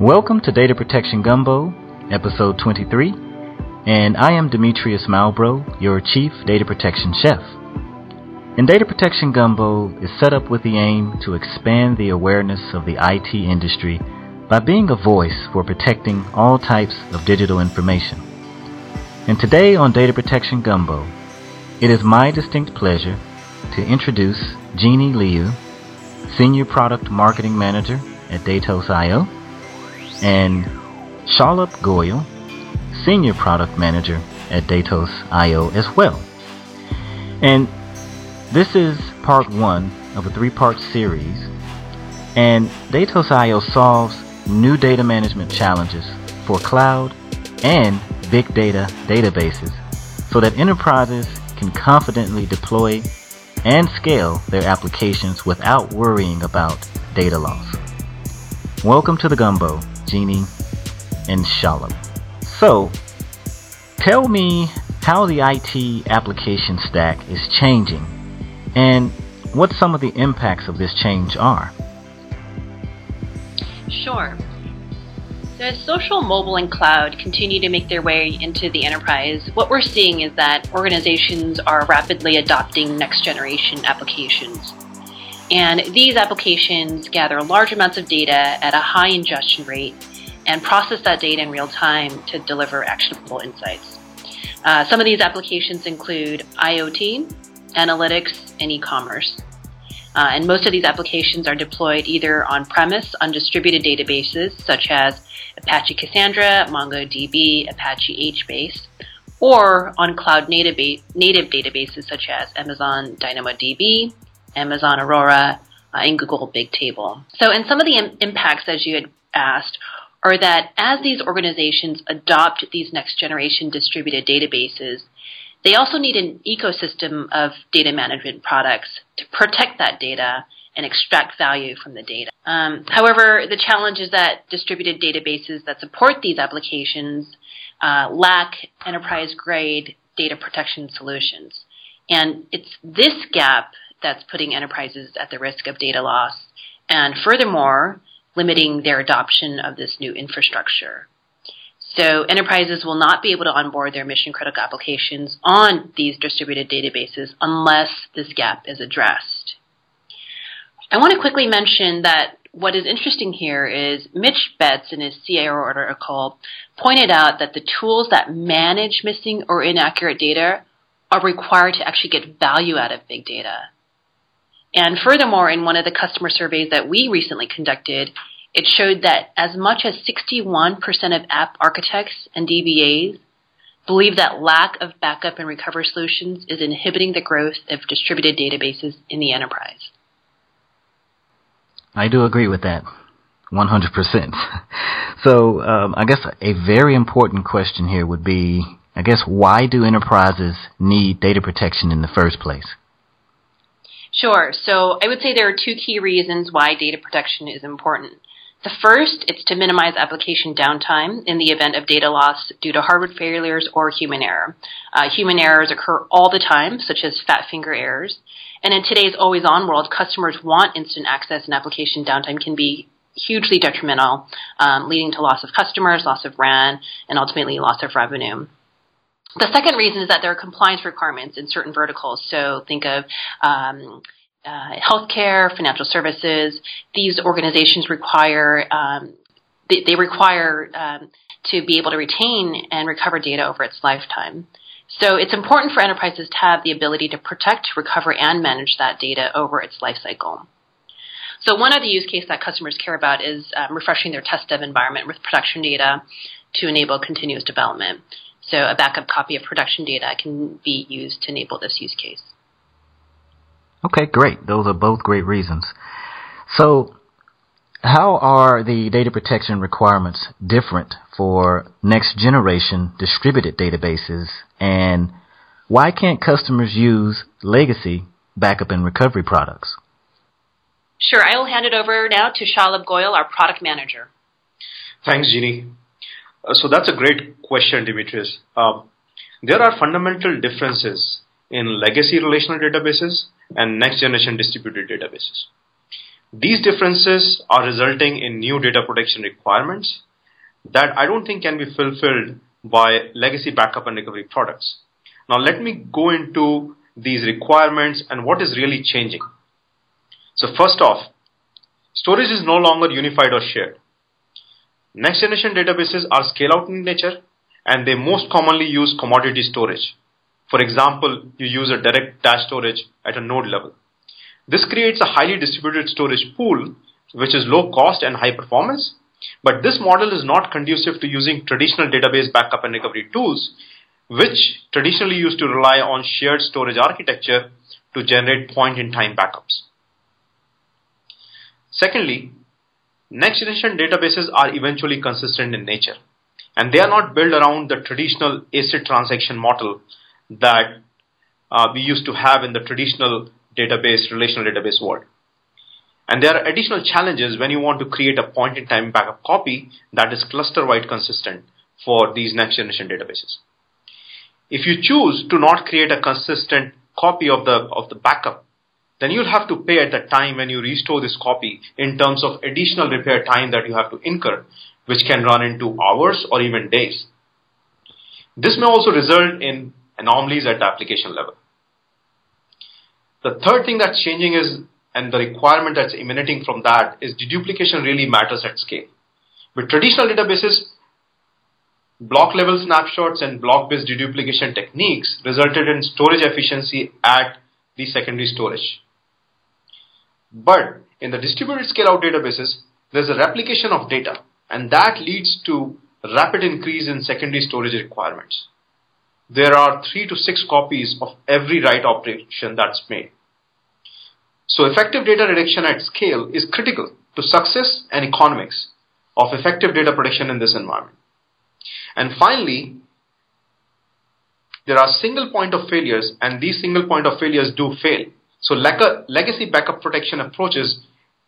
Welcome to Data Protection Gumbo, episode 23, and I am Demetrius Malbrough, your Chief Data Protection Chef. And Data Protection Gumbo is set up with the aim to expand the awareness of the IT industry by being a voice for protecting all types of digital information. And today on Data Protection Gumbo, it is my distinct pleasure to introduce Jeannie Liu, Senior Product Marketing Manager at Datos.io, and Shalabh Goyal, Senior Product Manager at Datos.io as well. And this is part one of a three part series, and Datos.io solves new data management challenges for cloud and big data databases so that enterprises can confidently deploy and scale their applications without worrying about data loss. Welcome to the Gumbo, Jeannie and Shalabh. So, tell me how the IT application stack is changing and what some of the impacts of this change are. Sure. So As social, mobile, and cloud continue to make their way into the enterprise, what we're seeing is that organizations are rapidly adopting next generation applications. And these applications gather large amounts of data at a high ingestion rate and process that data in real time to deliver actionable insights. Uh, some of these applications include IoT, analytics, and e commerce. Uh, and most of these applications are deployed either on premise on distributed databases such as Apache Cassandra, MongoDB, Apache HBase, or on cloud native, native databases such as Amazon DynamoDB, Amazon Aurora, uh, and Google Bigtable. So, and some of the Im- impacts, as you had asked, are that as these organizations adopt these next generation distributed databases, they also need an ecosystem of data management products to protect that data and extract value from the data. Um, however, the challenge is that distributed databases that support these applications uh, lack enterprise grade data protection solutions. And it's this gap that's putting enterprises at the risk of data loss and furthermore, limiting their adoption of this new infrastructure. So enterprises will not be able to onboard their mission critical applications on these distributed databases unless this gap is addressed. I want to quickly mention that what is interesting here is Mitch Betts in his CIO article pointed out that the tools that manage missing or inaccurate data are required to actually get value out of big data. And furthermore, in one of the customer surveys that we recently conducted, it showed that as much as 61% of app architects and DBAs believe that lack of backup and recovery solutions is inhibiting the growth of distributed databases in the enterprise. I do agree with that. 100%. So, um, I guess a very important question here would be, I guess, why do enterprises need data protection in the first place? Sure. So I would say there are two key reasons why data protection is important. The first, it's to minimize application downtime in the event of data loss due to hardware failures or human error. Uh, human errors occur all the time, such as fat finger errors. And in today's always on world, customers want instant access and application downtime can be hugely detrimental, um, leading to loss of customers, loss of RAN, and ultimately loss of revenue. The second reason is that there are compliance requirements in certain verticals. So think of um, uh, healthcare, financial services. These organizations require um, they, they, require um, to be able to retain and recover data over its lifetime. So it's important for enterprises to have the ability to protect, recover, and manage that data over its lifecycle. So one of the use cases that customers care about is um, refreshing their test dev environment with production data to enable continuous development. So a backup copy of production data can be used to enable this use case. Okay, great. Those are both great reasons. So, how are the data protection requirements different for next generation distributed databases and why can't customers use legacy backup and recovery products? Sure, I will hand it over now to Shalabh Goyal, our product manager. Thanks, Jeannie. Uh, so that's a great question, Demetrius. Uh, there are fundamental differences in legacy relational databases and next generation distributed databases. These differences are resulting in new data protection requirements that I don't think can be fulfilled by legacy backup and recovery products. Now let me go into these requirements and what is really changing. So first off, storage is no longer unified or shared. Next generation databases are scale out in nature and they most commonly use commodity storage. For example, you use a direct attach storage at a node level. This creates a highly distributed storage pool which is low cost and high performance. But this model is not conducive to using traditional database backup and recovery tools, which traditionally used to rely on shared storage architecture to generate point in time backups. Secondly, next generation databases are eventually consistent in nature, and they are not built around the traditional ACID transaction model that uh, we used to have in the traditional database, relational database world. And there are additional challenges when you want to create a point in time backup copy that is cluster wide consistent for these next generation databases. If you choose to not create a consistent copy of the, of the backup, then you'll have to pay at the time when you restore this copy in terms of additional repair time that you have to incur, which can run into hours or even days. This may also result in anomalies at the application level. The third thing that's changing is, and the requirement that's emanating from that is deduplication really matters at scale. With traditional databases, block level snapshots and block based deduplication techniques resulted in storage efficiency at the secondary storage. But in the distributed scale out databases, there's a replication of data, and that leads to rapid increase in secondary storage requirements there are three to six copies of every write operation that's made. So effective data reduction at scale is critical to success and economics of effective data protection in this environment. And finally, there are single point of failures and these single point of failures do fail. So legacy backup protection approaches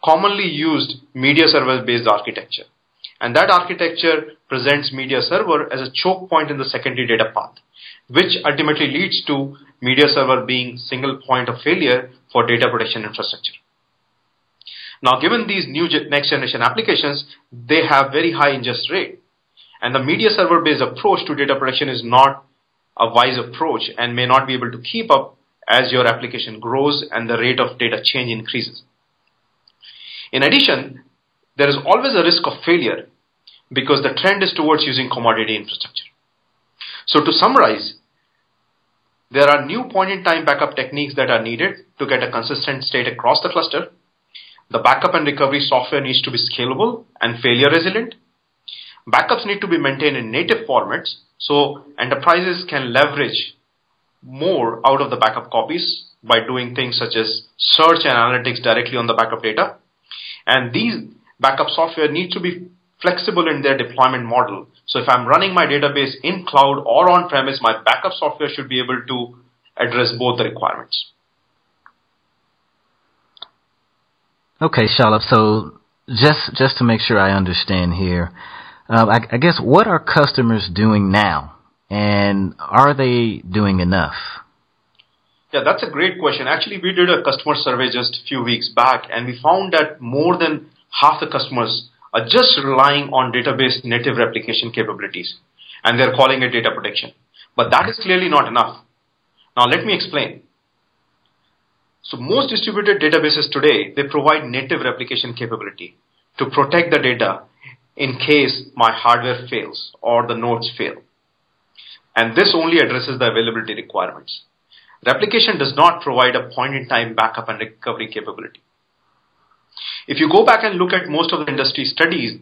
commonly used media server based architecture. And that architecture presents media server as a choke point in the secondary data path which ultimately leads to media server being single point of failure for data protection infrastructure. Now, given these new next generation applications, they have very high ingest rate. And the media server based approach to data protection is not a wise approach and may not be able to keep up as your application grows and the rate of data change increases. In addition, there is always a risk of failure because the trend is towards using commodity infrastructure. So to summarize, there are new point in time backup techniques that are needed to get a consistent state across the cluster. The backup and recovery software needs to be scalable and failure resilient. Backups need to be maintained in native formats so enterprises can leverage more out of the backup copies by doing things such as search and analytics directly on the backup data. And these backup software need to be flexible in their deployment model. So if I'm running my database in cloud or on premise, my backup software should be able to address both the requirements. Okay, Shalabh. So just just to make sure I understand here, uh, I, I guess what are customers doing now, and are they doing enough? Yeah, that's a great question. Actually, we did a customer survey just a few weeks back, and we found that more than half the customers are just relying on database native replication capabilities and they're calling it data protection. But that is clearly not enough. Now let me explain. So most distributed databases today, they provide native replication capability to protect the data in case my hardware fails or the nodes fail. And this only addresses the availability requirements. Replication does not provide a point in time backup and recovery capability. If you go back and look at most of the industry studies,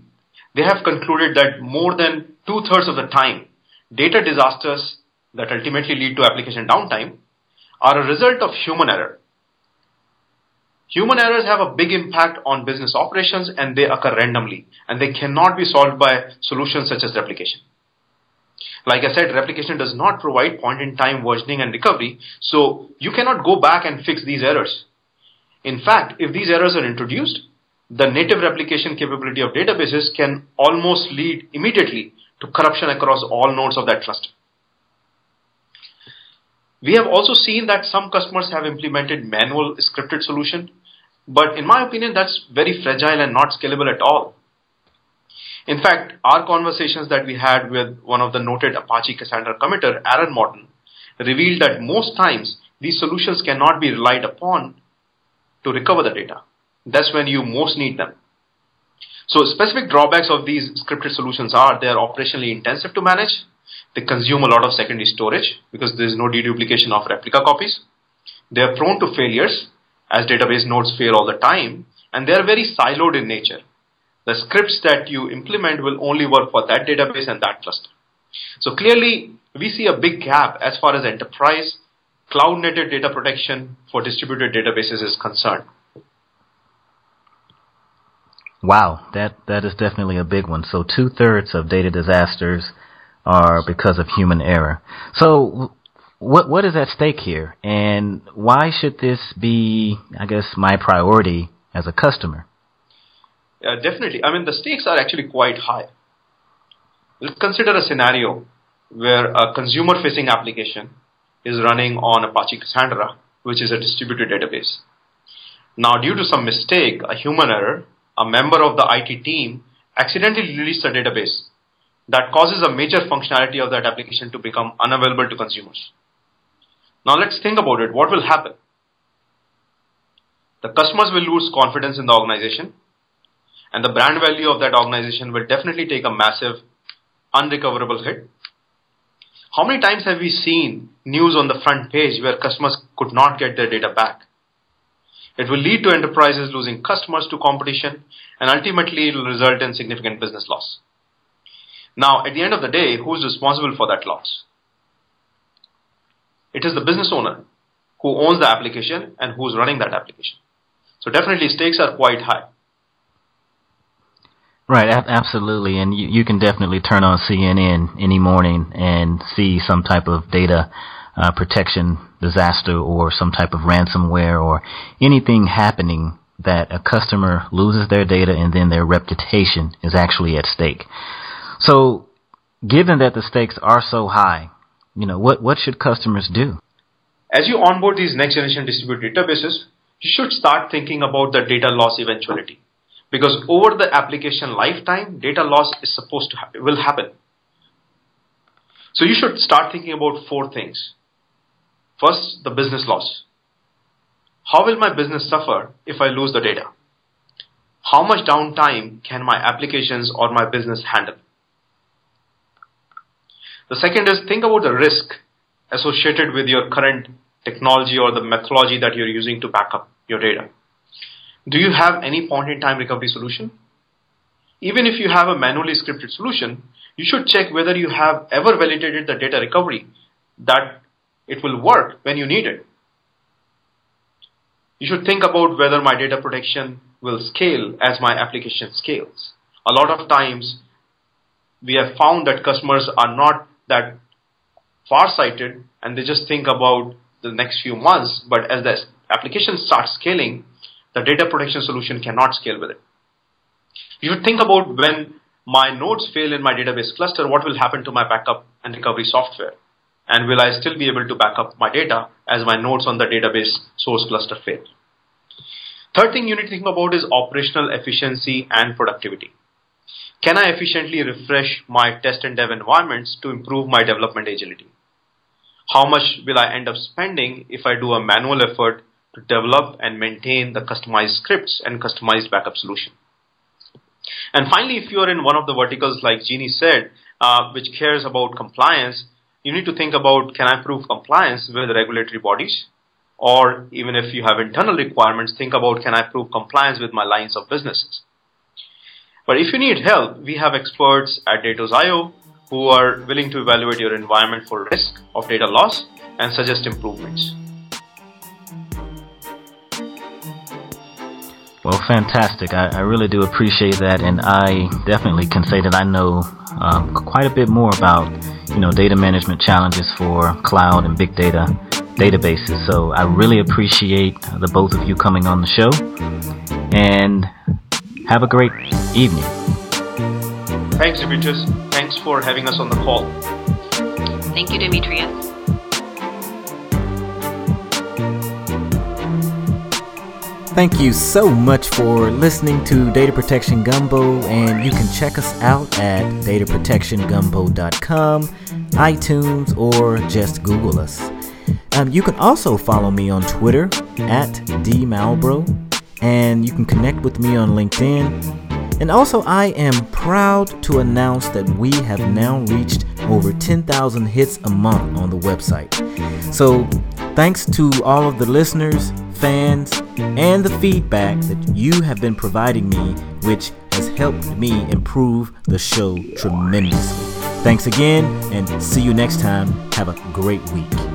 they have concluded that more than two thirds of the time, data disasters that ultimately lead to application downtime are a result of human error. Human errors have a big impact on business operations and they occur randomly and they cannot be solved by solutions such as replication. Like I said, replication does not provide point in time versioning and recovery, so you cannot go back and fix these errors. In fact, if these errors are introduced, the native replication capability of databases can almost lead immediately to corruption across all nodes of that cluster. We have also seen that some customers have implemented manual scripted solution But in my opinion, that's very fragile and not scalable at all. In fact, our conversations that we had with one of the noted Apache Cassandra committer, Aaron Morton, revealed that most times these solutions cannot be relied upon to recover the data. That's when you most need them. So specific drawbacks of these scripted solutions are they are operationally intensive to manage. They consume a lot of secondary storage because there is no deduplication of replica copies. They are prone to failures as database nodes fail all the time and they are very siloed in nature. The scripts that you implement will only work for that database and that cluster. So clearly we see a big gap as far as enterprise cloud native data protection for distributed databases is concerned. Wow, that that is definitely a big one. So two thirds of data disasters are because of human error. So what what is at stake here, and why should this be, I guess, my priority as a customer? Yeah, definitely. I mean, the stakes are actually quite high. Let's consider a scenario where a consumer-facing application is running on Apache Cassandra, which is a distributed database. Now, due to some mistake, a human error, a member of the IT team accidentally released a database that causes a major functionality of that application to become unavailable to consumers. Now let's think about it. What will happen? The customers will lose confidence in the organization and the brand value of that organization will definitely take a massive unrecoverable hit. How many times have we seen news on the front page where customers could not get their data back? It will lead to enterprises losing customers to competition and ultimately it will result in significant business loss. Now, at the end of the day, who is responsible for that loss? It is the business owner who owns the application and who is running that application. So definitely stakes are quite high. Right, absolutely, and you, you can definitely turn on CNN any morning and see some type of data uh, protection disaster or some type of ransomware or anything happening that a customer loses their data and then their reputation is actually at stake. So, given that the stakes are so high, you know, what, what should customers do? As you onboard these next generation distributed databases, you should start thinking about the data loss eventuality because over the application lifetime, data loss is supposed to happen, will happen. So you should start thinking about four things. First, the business loss. How will my business suffer if I lose the data? How much downtime can my applications or my business handle? The second is think about the risk associated with your current technology or the methodology that you're using to back up your data. Do you have any point in time recovery solution? Even if you have a manually scripted solution, you should check whether you have ever validated the data recovery that it will work when you need it. You should think about whether my data protection will scale as my application scales. A lot of times, we have found that customers are not that far-sighted and they just think about the next few months, but as the application starts scaling, the data protection solution cannot scale with it. You should think about when my nodes fail in my database cluster, what will happen to my backup and recovery software? And will I still be able to back up my data as my nodes on the database source cluster fail? Third thing you need to think about is operational efficiency and productivity. Can I efficiently refresh my test and dev environments to improve my development agility? How much will I end up spending if I do a manual effort to develop and maintain the customized scripts and customized backup solution. And finally, if you are in one of the verticals like Jeannie said, uh, which cares about compliance, you need to think about can I prove compliance with regulatory bodies? Or even if you have internal requirements, think about can I prove compliance with my lines of businesses? But if you need help, we have experts at Datos.io who are willing to evaluate your environment for risk of data loss and suggest improvements. Well, fantastic. I, I, really do appreciate that, and I definitely can say that I know um, quite a bit more about, you know, data management challenges for cloud and big data databases. So I really appreciate the both of you coming on the show, and have a great evening. Thanks, Demetrius. Thanks for having us on the call. Thank you, Demetrius. Thank you so much for listening to Data Protection Gumbo, and you can check us out at dataprotectiongumbo.com, iTunes, or just Google us. Um, you can also follow me on Twitter at dmalbro, and you can connect with me on LinkedIn. And also, I am proud to announce that we have now reached over 10,000 hits a month on the website. So, thanks to all of the listeners, fans, and the feedback that you have been providing me, which has helped me improve the show tremendously. Thanks again, and see you next time. Have a great week.